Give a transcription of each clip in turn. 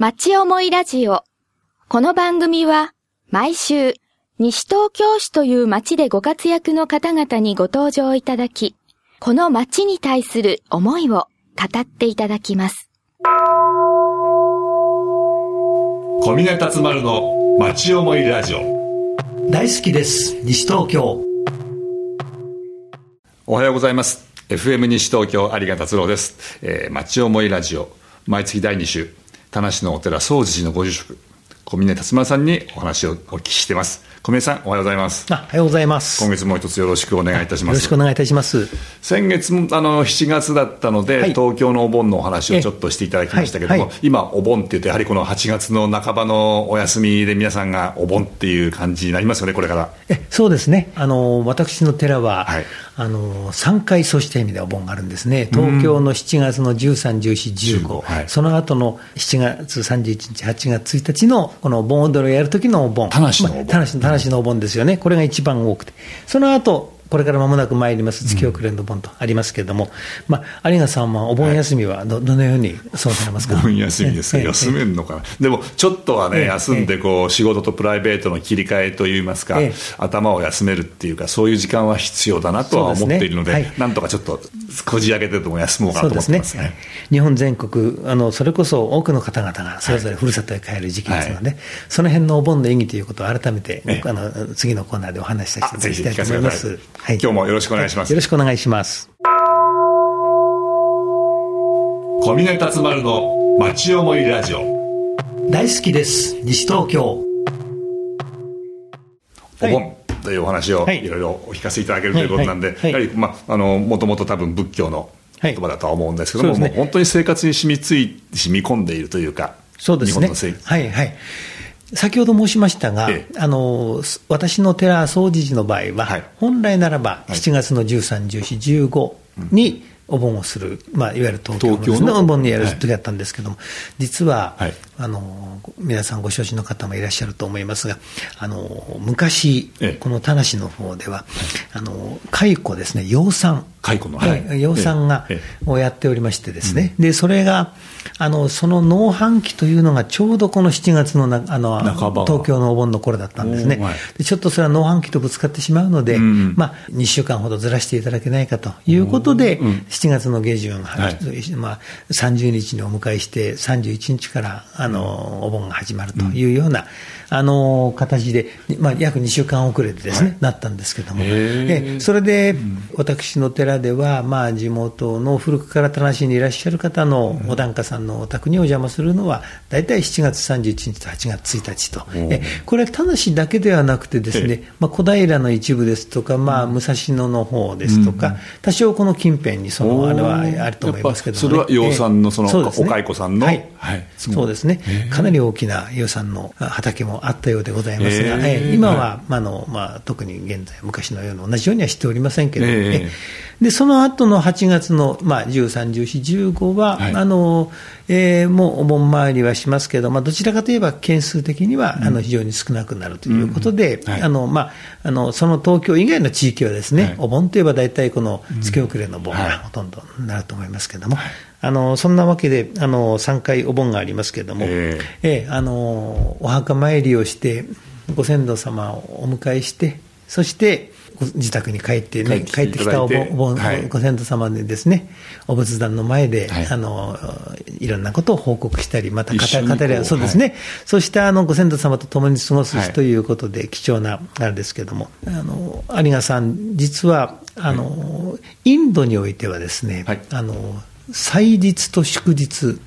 町思いラジオ。この番組は毎週西東京市という町でご活躍の方々にご登場いただき、この町に対する思いを語っていただきます。小峰達丸の町思いラジオ。大好きです。西東京。おはようございます。FM 西東京有賀達郎です、えー、町思いラジオ。毎月第2週田無のお寺総持寺のご住職小峰達丸さんにお話をお聞きしています。小峰さんおはようございます。あおはようございます。今月もう一つよろしくお願いいたします。よろしくお願いいたします。先月もあの7月だったので、はい。東京のお盆のお話をちょっとしていただきましたけども、はい。はい。今お盆っていうとやはりこの8月の半ばのお休みで皆さんがお盆っていう感じになりますよねこれから。えそうですね。あの私の寺は、はいあの3回そうした意味でお盆があるんですね。東京の7月の13、14、15、はい。その後の7月31日、8月1日のこの盆踊りをやる時のお盆、田無のお盆。まあ田無田無のお盆ですよね、これが一番多くて、その後これから間もなく参ります月遅れの盆とありますけれども、まあ、有賀さんはお盆休みはど,、どのように過ごされますか？お盆休みですええが休めるのかな。でもちょっとはねええ休んでこう仕事とプライベートの切り替えといいますかええ。頭を休めるっていうかそういう時間は必要だなとは思っているのでそうですねはい。なんとかちょっとこじ開けてでも休もうかなと思ってますね。日本全国あの、それこそ多くの方々がそれぞれふるさとへ帰る時期ですので、その辺のお盆の意義ということを改めて、ええ。あの次のコーナーでお話しさせていただきたいと思います。はい。今日もよろしくお願いします。よろしくお願いします。小峰達丸の町思いラジオ。大好きです、西東京。はい。お盆というお話をはい。いろいろお聞かせいただけるということなんで、はい。はい。やはり、まあ、あのもともと多分仏教の言葉だとは思うんですけども,、はいね。もう本当に生活に染みつい染み込んでいるというかそうですね。日本のせい。はいはい。先ほど申しましたが、ええ。あの私の寺総持寺の場合は、はい。本来ならばい。7月の13、14、15にお盆をする、まあ、いわゆる東京の東京のお盆にやる時だったんですけども、実は、はい。あの皆さんご承知の方もいらっしゃると思いますが、あの昔、ええ。この田無の方では、あの蚕ですね、養蚕。蚕のはい。はい養蚕が、えをやっておりましてですね、でそれがあのその農繁期というのがちょうどこの7月のなあの東京のお盆の頃だったんですね。でちょっとそれは農繁期とぶつかってしまうので、んまあ、2週間ほどずらしていただけないかということで、7月の下旬、はい。まあ、30日にお迎えして、31日からあのお盆が始まるというような、あの形で、まあ、約2週間遅れでですね、なったんですけども、えそれで、私の寺では、まあ、地元の古くから田無にいらっしゃる方のお檀家さんのお宅にお邪魔するのは、大体7月31日と8月1日と、えこれ、田無だけではなくてですね、まあ、小平の一部ですとか、まあ、武蔵野の方ですとか、多少この近辺にそのあれはあると思いますけども、ね、それは養蚕のそのお蚕さんの？はい。はい。そうですね、かなり大きな養蚕の畑もあったようでございますが、へえええ今は、まああのまあ、特に現在、昔のような同じようにはしておりませんけど、えええ。えでその後の8月の、まあ、13、14、15は、はい。あのえーもうお盆参りはしますけど、まあ、どちらかといえば件数的には、あの非常に少なくなるということで、はい。あのまあ、あのその東京以外の地域はですね、はい。お盆といえば大体この月遅れの盆はい。がほとんどになると思いますけども、あのそんなわけであの3回お盆がありますけども、ええ。えあのお墓参りをして、ご先祖様をお迎えして、そしてご自宅に帰ってね、帰帰ってきたお盆はい。ご先祖様でですね、お仏壇の前で、はい。あのいろんなことを報告したり、また語り合うそうですね、はい。そしてあのご先祖様と共に過ごすはい。日ということで、貴重なあれですけども、あの有賀さん、実はあの、インドにおいてはですね、はい。あの祭日と祝日。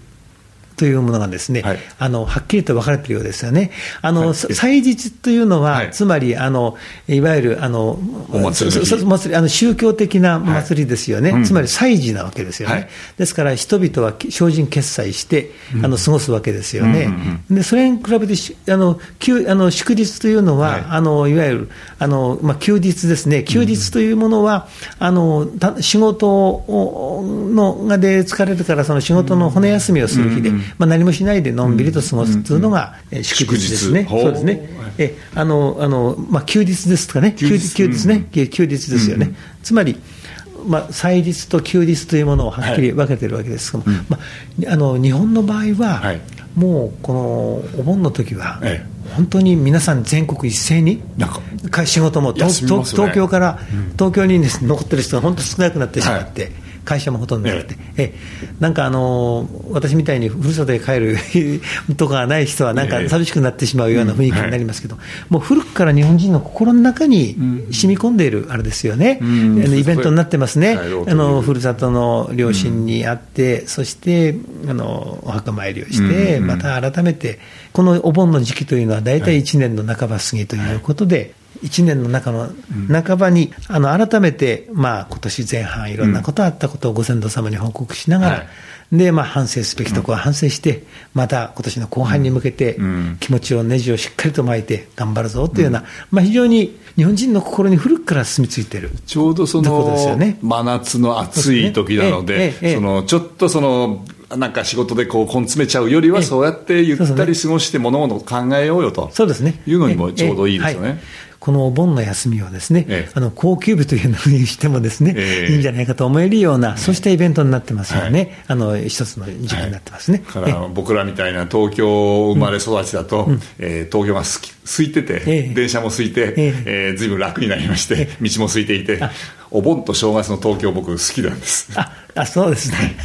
というものがですね、はい。あのはっきりと分かれているようですよね。あの、はい。祭日というのは、はい。つまりあのいわゆるあのお祭りあの宗教的な祭りですよね、うん。つまり祭事なわけですよね。はい。ですから人々は精進決済して、あの過ごすわけですよね。でそれに比べてしあの休あの祝日というのは、はい。あのいわゆるあの、まあ、休日ですね、休日というものは、あのた仕事をのがで疲れるから、その仕事の骨休みをする日で、まあ、何もしないでのんびりと過ごすというのが、えー祝日ですね。そうですね。えあのあのまあ、休日ですとかね、休休日日休日ね、休日ですよね。つまりまあ、祭日と休日というものをはっきり分けてるわけですけども、まあ、あの日本の場合は、はい。もうこのお盆の時は、え本当に皆さん全国一斉に仕事も東京から、東京に、です残ってる人が本当少なくなってしまって、会社もほとんどなくて、ええ。なんかあのー私みたいにふるさとへ帰る とかがない人は、なんかええ寂しくなってしまうような雰囲気になりますけど、もう古くから日本人の心の中に染み込んでいるあれですよね、ん。あのイベントになってますね、あのふるさとの両親に会って、そしてあのお墓参りをして、また改めて、このお盆の時期というのは、大体1年の半ば過ぎということで、1年の中の半ばに、あの改めて、まあ今年前半、いろんなことあったことをご先祖様に報告しながら、はい。でまあ、反省すべきところは反省して、また今年の後半に向けてうん、気持ちを、ネジをしっかりと巻いて、頑張るぞというような、まあ、非常に日本人の心に古くから住み着いている。ちょうどそのね。真夏の暑い時なのでですね。えええのちょっとそのなんか仕事でこう根詰めちゃうよりはええ。そうやってゆったり過ごして物事を考えようよとそうですね。いうのにもちょうどいいですよね。このお盆の休みをですね、ええ。あの高級日というのにしてもですね、ええ。いいんじゃないかと思えるような、そうしたイベントになってますよね。あの一つの時間になってますね。だから僕らみたいな東京生まれ育ちだと、えー東京がすき空いてて、ええ。電車も空いて、ええ。えーずいぶん楽になりまして、道も空いていて、お盆と正月の東京、僕、好きなんです。ああそうですね。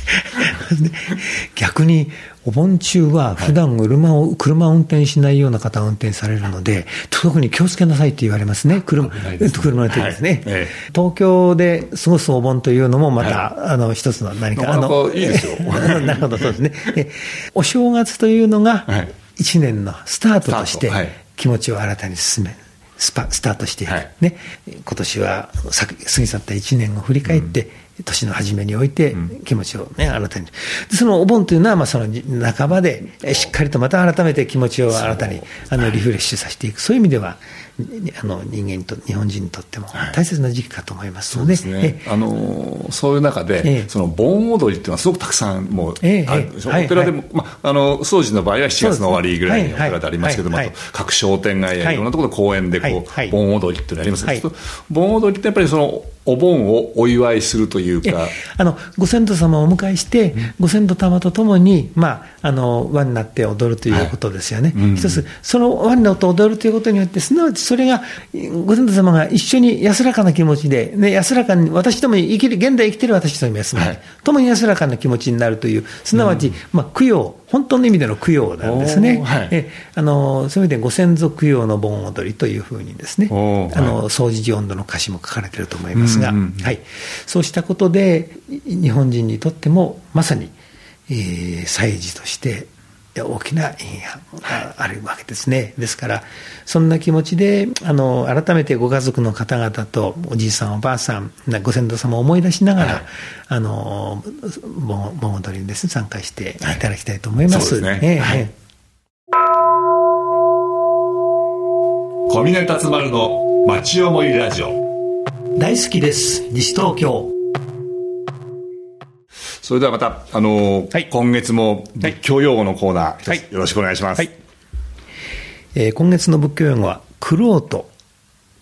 で 逆に、お盆中は普段車を、車を運転しないような方が運転されるので、特に気をつけなさいって言われますね、車ですね。車の手ですね、はい。え東京で過ごすお盆というのも、また、あの一つの何か、あのいいですよ。なるほど、そうですね。えお正月というのがはい、一年のスタートとして気持ちを新たに進める。スパスタートしてはい。ね、今年はさ過ぎ去った1年を振り返って、年の初めにおいて気持ちを、ね、新たに、でそのお盆というのは、まあ、その半ばでえしっかりとまた改めて気持ちを新たにあのリフレッシュさせていく、そういう意味では、にあの人間にと、日本人にとっても大切な時期かと思いますので、ですね、あのーそういう中で、ええ。その盆踊りっていうのはすごくたくさんもうええある、ええ。お寺でも、まあ、あの掃除の場合は7月の終わりぐらいにお寺でありますけども、はい各商店街やはいいろんなところで公園でこう、はいはい。盆踊りっていうのがありますけど、盆踊りってやっぱりそのお盆をお祝いするというえか、あのご先祖様をお迎えして、ご先祖様とともに、まあ、あの輪になって踊るということですよね、はいうん。一つ、その輪になって踊るということによって、すなわちそれがご先祖様が一緒に安らかな気持ちで、ね、安らかに、私とも生きる、現代生きてる私とも安らかに、はい。ともに安らかな気持ちになるという、すなわち、まあ、供養、本当の意味での供養なんですね。はい。えあのそういう意味でご先祖供養の盆踊りというふうにですね、あの掃除寺温度の歌詞も書かれていると思いますが、うんうんうん。はい、そうしたことで、い日本人にとってもまさに、えー祭事として大きな意義があるわけですね。ですから、そんな気持ちで、あの、改めてご家族の方々と、おじいさん、おばあさん、なご先祖様を思い出しながら、はい。あの、盆盆踊りにですね、参加してい。ただきたいと思います。そうですね。ええはい。ええ小峰達丸の町思いラジオ。大好きです。西東京。それではまた、あのーはい今月も仏教用語のコーナー、はいよろしくお願いします。はいえー今月の仏教用語は、クロート。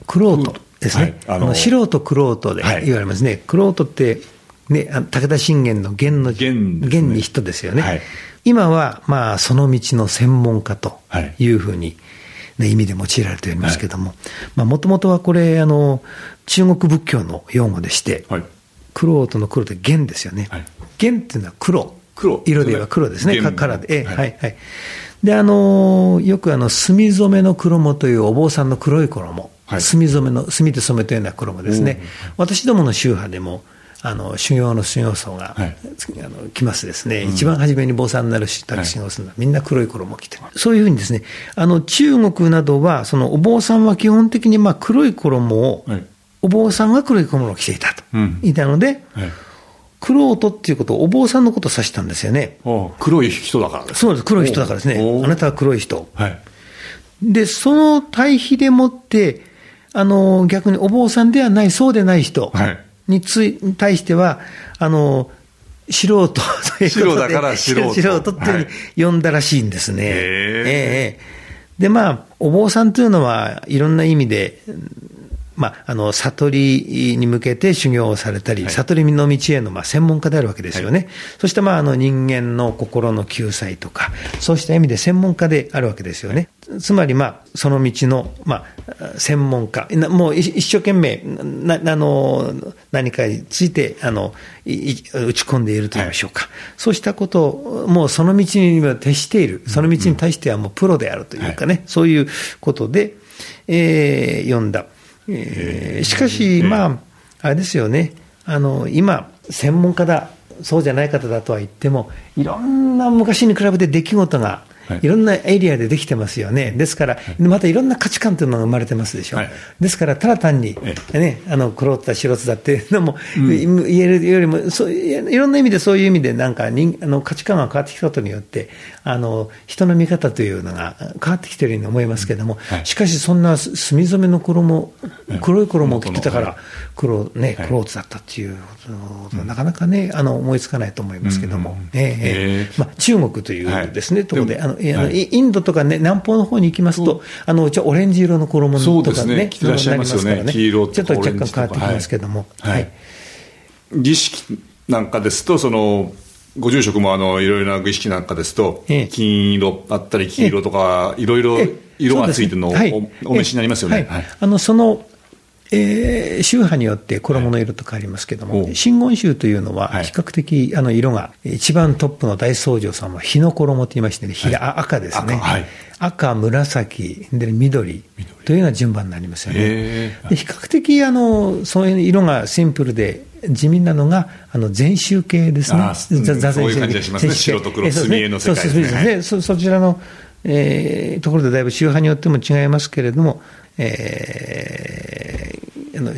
クロートですね。はいあのあの素人クロートではい言われますね。クロートって、ね、武田信玄の玄の玄ね玄に人ですよね。はい今は、まあ、その道の専門家とはいいうふうに、ね、意味で用いられておりますけども、まあ、もともとはこれ、あの、中国仏教の用語でして、はいクロートの黒って玄ですよね。はい玄っていうのは黒。黒色で言えば黒ですね。カラーで。ええはいはい、はい。で、あのーよくあの、墨染めの衣というお坊さんの黒い衣。はい墨染めの、墨で染めたような衣ですね。私どもの宗派でも、あの、修行の修行僧が、はいあの来ますですね、一番初めに坊さんになる人たち修行するのは、みんな黒い衣を着てる。そういうふうにですね、あの、中国などは、そのお坊さんは基本的にまあ黒い衣を、はいお坊さんが黒い衣を着ていたと。うんいたので、はいクロートっていうことをお坊さんのことを指したんですよね。お黒い人だからそうです、黒い人だからですね。あなたは黒い人。はい。で、その対比でもって、あの、逆にお坊さんではない、そうでない人はいについ、に対しては、あの、素人ということで白だから素人。素人って呼んだらしいんですね。へー。ええええ。で、まあ、お坊さんというのは、いろんな意味で、まあ、あの、悟りに向けて修行をされたり、悟りの道への、まあ、専門家であるわけですよね。そして、まあ、あの、人間の心の救済とか、そうした意味で専門家であるわけですよね。つまり、まあ、その道の、まあ、専門家、もう一生懸命、な、あの、何かについて、あの、打ち込んでいると言いましょうか。はい、そうしたことを、もうその道には徹している。その道に対してはもうプロであるというかね、はい、そういうことで、えー、読んだ。えー、しかし、まあ、あれですよね、あの今、専門家だ、そうじゃない方だとは言っても、いろんな昔に比べて出来事がい。ろんなエリアでできてますよね、ですから、またいろんな価値観というのが生まれてますでしょ、はい、ですから、ただ単に、ね、あの苦労だ、素人だっていうのも、言えるよりもそういろんな意味でそういう意味で、なんか人あの価値観が変わってきたことによって、あの人の見方というのが変わってきているように思いますけれども、はい、しかし、そんな墨染めの衣、黒い衣を着てたから、黒、ね、クローズだったっていうなかなかね、あの思いつかないと思いますけれども、ええまあ、中国というですね、ところで、あのはい、インドとか、ね、南方の方に行きますと、あのオレンジ色の衣とかね、着てらっしゃいますよね、黄色ちょっと若干変わってきますけども。はい、儀式なんかですと、そのご住職もあのいろいろな儀式なんかですと、金色あったり、黄色とか、いろいろ色がついてるのをお召しになりますよね。あのそのえー、宗派によって衣の色とかありますけども、真言宗というのは、比較的あの色が、一番トップの大僧正さんは火の衣と言いましてね、火が赤ですね。赤、赤紫、で緑というような順番になりますよね。で比較的あのそういう色がシンプルで地味なのがあの禅宗系ですね。座禅宗系。白と黒、墨絵の世界ですね。そそちらの、えー、ところでだいぶ宗派によっても違いますけれども、えー、あの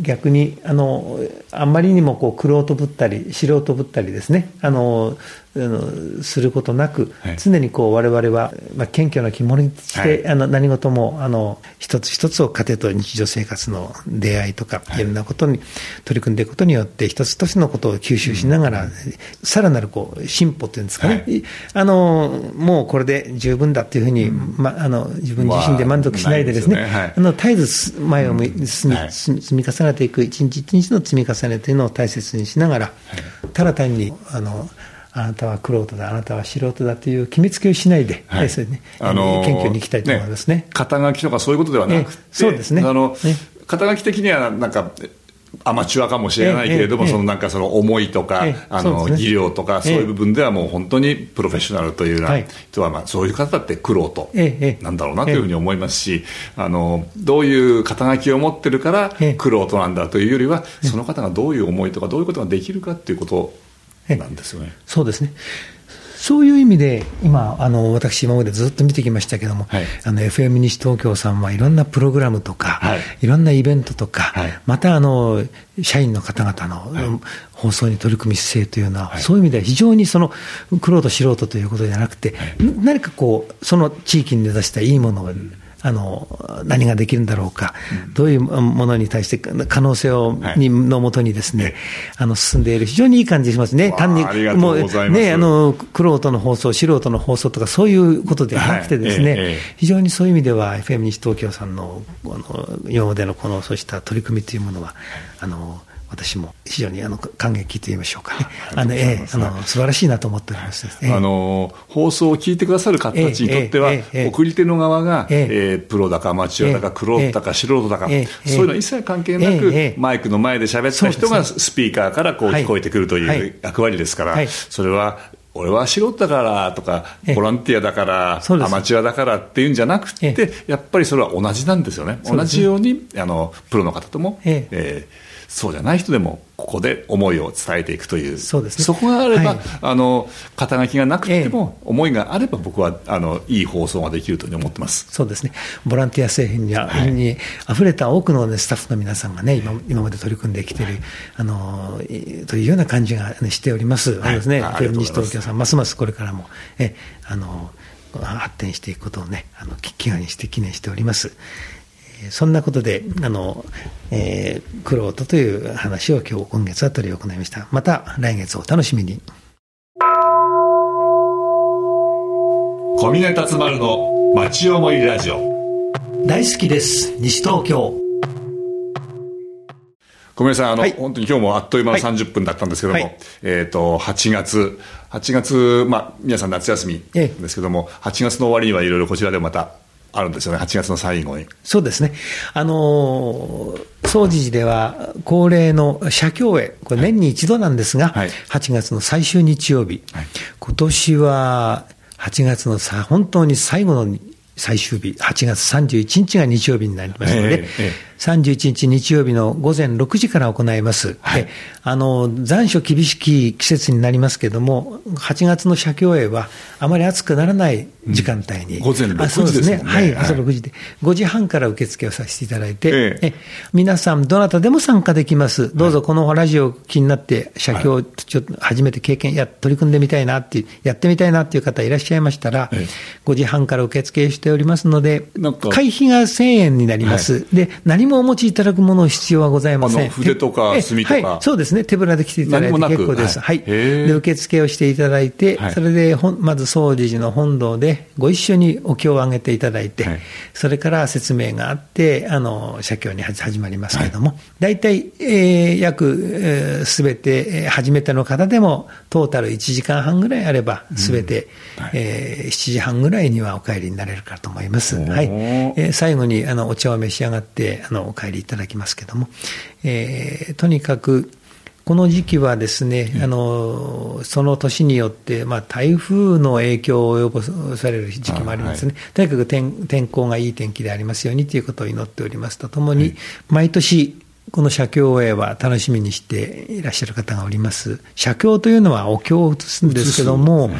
逆にあのあんまりにもこう玄人ぶったり素人ぶったりですね。あのすることなく、はい、常にこう我々は、まあ、謙虚な気持ちして、はい、あの何事もあの一つ一つを家庭と日常生活の出会いとか、はい、いろんなことに取り組んでいくことによって一つ一つのことを吸収しながら、うん、さらなるこう進歩というんですかね、あのもうこれで十分だというふうに、うん、ま、あの自分自身で満足しないでですね、まあ、あの絶えず前を積み,、積み重ねていく一日一日の積み重ねというのを大切にしながら、ただ単にあのあなたは玄人だ、あなたは素人だという決めつけをしないで、はい、それね、あのー、謙虚にいきたいと思いますね、ね、肩書きとかそういうことではなくて、そうですね。あの、ね、肩書き的にはなんか、アマチュアかもしれないけれども、そのなんかその思いとか、あの技量とか、そういう部分ではもう本当にプロフェッショナルというような人は、まあそういう方って苦労となんだろうなというふうに思いますし、あのどういう肩書きを持ってるから苦労となんだというよりは、その方がどういう思いとか、どういうことができるかっていうことなんですよね。そうですね。そういう意味で、今、あの私、今までずっと見てきましたけども、はい、あの FM 西東京さんはいろんなプログラムとか、はい、いろんなイベントとか、はい、またあの社員の方々の放送に取り組み姿勢というのは、はい、そういう意味では非常にその、苦労と素人ということじゃなくて、何かこう、その地域に根ざしたいいものを、あの何ができるんだろうか、うん、どういうものに対して可能性を、はい、にのもとにですね、あの進んでいる、非常にいい感じしますね、単にもうね、あの苦労の放送、素人の放送とか、そういうことではなくてですね、はいええ、非常にそういう意味では、FM 西東京さんのあの今までのこのそうした取り組みというものは、あの私も非常にあの感激と言いましょうかね、あのえー、あの素晴らしいなと思っております、ね、あの放送を聞いてくださる方たちにとっては、送り手の側が、えー、プロだかアマチュアだか、クローだか素人だか、そういうの一切関係なく、マイクの前で喋った人がスピーカーからこう聞こえてくるという役割ですから、それは俺は素人だからとか、ボランティアだから、アマチュアだからっていうんじゃなくて、やっぱりそれは同じなんですよね。同じように、あの、プロの方とも、ええ。ーそうじゃない人でもここで思いを伝えていくという。そうです、ね、そこがあれば、はい、あの肩書きがなくても、ええ、思いがあれば僕はあのいい放送ができると思ってます。そうですね。ボランティア製品に,、はい、にあふれた多くの、ね、スタッフの皆さんがね今今まで取り組んできてい。る、あのというような感じが、ね、しております、はい、ですね西東京さんます。ますこれからもえあの発展していくことをねあの祈願して記念しております。そんなことで、あの、えー、クロという話を今日、今月は取り行いました。また来月お楽しみに。小峰達丸の町思いラジオ。大好きです。西東京。小宮さん、あの、はい本当に今日もあっという間のはい30分だったんですけども、はいえっ、と、8月、8月、まあ、皆さん夏休みえですけども、8月の終わりにはいろいろこちらでまたあるんですよね、8月の最後に。そうですね。あのー総持寺では恒例の写経会、これ年に一度なんですが、はい8月の最終日曜日、はい今年は8月のさ本当に最後の最終日、8月31日が日曜日になりますので、ええええ31日日曜日の午前6時から行います。はい。であの残暑厳しき季節になりますけれども、8月の写経会はあまり暑くならない時間帯に、うん。午前6あそう時ですもんね。はい、はい。朝6時で、5時半から受付をさせていただいて、えええ。皆さん、どなたでも参加できます、どうぞこのラジオ気になって、写経をちょっと初めて経験や、取り組んでみたいなっていう、やってみたいなっていう方いらっしゃいましたら、ええ。5時半から受付しておりますので会費が1000円になります、で、何もお持ちいただくもの必要はございません。あの筆とかええ墨とか。はい、そうですね、手ぶらで来ていただいて結構です。ははい。で受付をしていただいて、はい。それでまず総持寺の本堂でご一緒にお経をあげていただいて、はい。それから説明があって、あの写経に始まりますけれども、大体、えー約すべ、えー初めての方でも、トータル1時間半ぐらいあれば、すべて、はい。えー7時半ぐらいにはお帰りになれるかと思います。はい。えー最後にあのお茶を召し上がってあのお帰りいただきますけども、えーとにかく、この時期はですね、あのその年によって、まあ、台風の影響を及ぼされる時期もありますね、とにかく天天候がいい天気でありますようにということを祈っておりますとともに、毎年、この写経会は楽しみにしていらっしゃる方がおります。写経というのはお経を写すんですけども、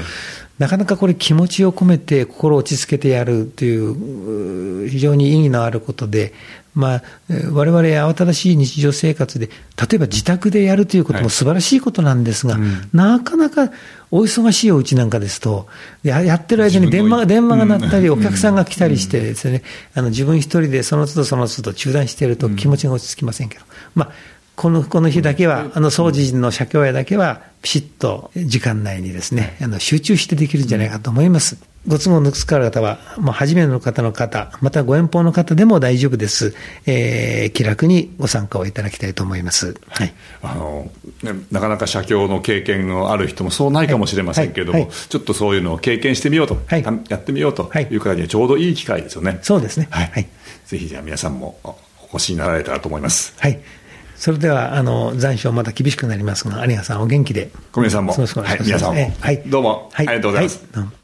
なかなかこれ気持ちを込めて心を落ち着けてやるというう非常に意義のあることで、まあ、えー我々慌ただしい日常生活で、例えば自宅でやるということも素晴らしいことなんですが、なかなかお忙しいお家なんかですと、ややってる間に電話が電話が鳴ったり、お客さんが来たりしてですね、あの自分一人でその都度その都度中断していると気持ちが落ち着きませんけど、まあ、このこの日だけは、あの掃除の写経会だけは、ピシッと時間内にですね、あの集中してできるんじゃないかと思います。ご都合のつかる方は、もう初めての方の方、またご遠方の方でも大丈夫です。えー気楽にご参加をいただきたいと思います。はい。あのね、なかなか写経の経験のある人もそうないかもしれませんけれども、はいはいちょっとそういうのを経験してみようと、やってみようとはいいう方にはちょうどいい機会ですよね。そうですね。はい。はい。ぜひじゃあ皆さんもおお越しになられたらと思います。はい。それでは、あの、残暑また厳しくなりますが、有賀さんお元気で。小宮さんもよろしくお願いします。はい皆さんもえはい。どうもありがとうございますはどうも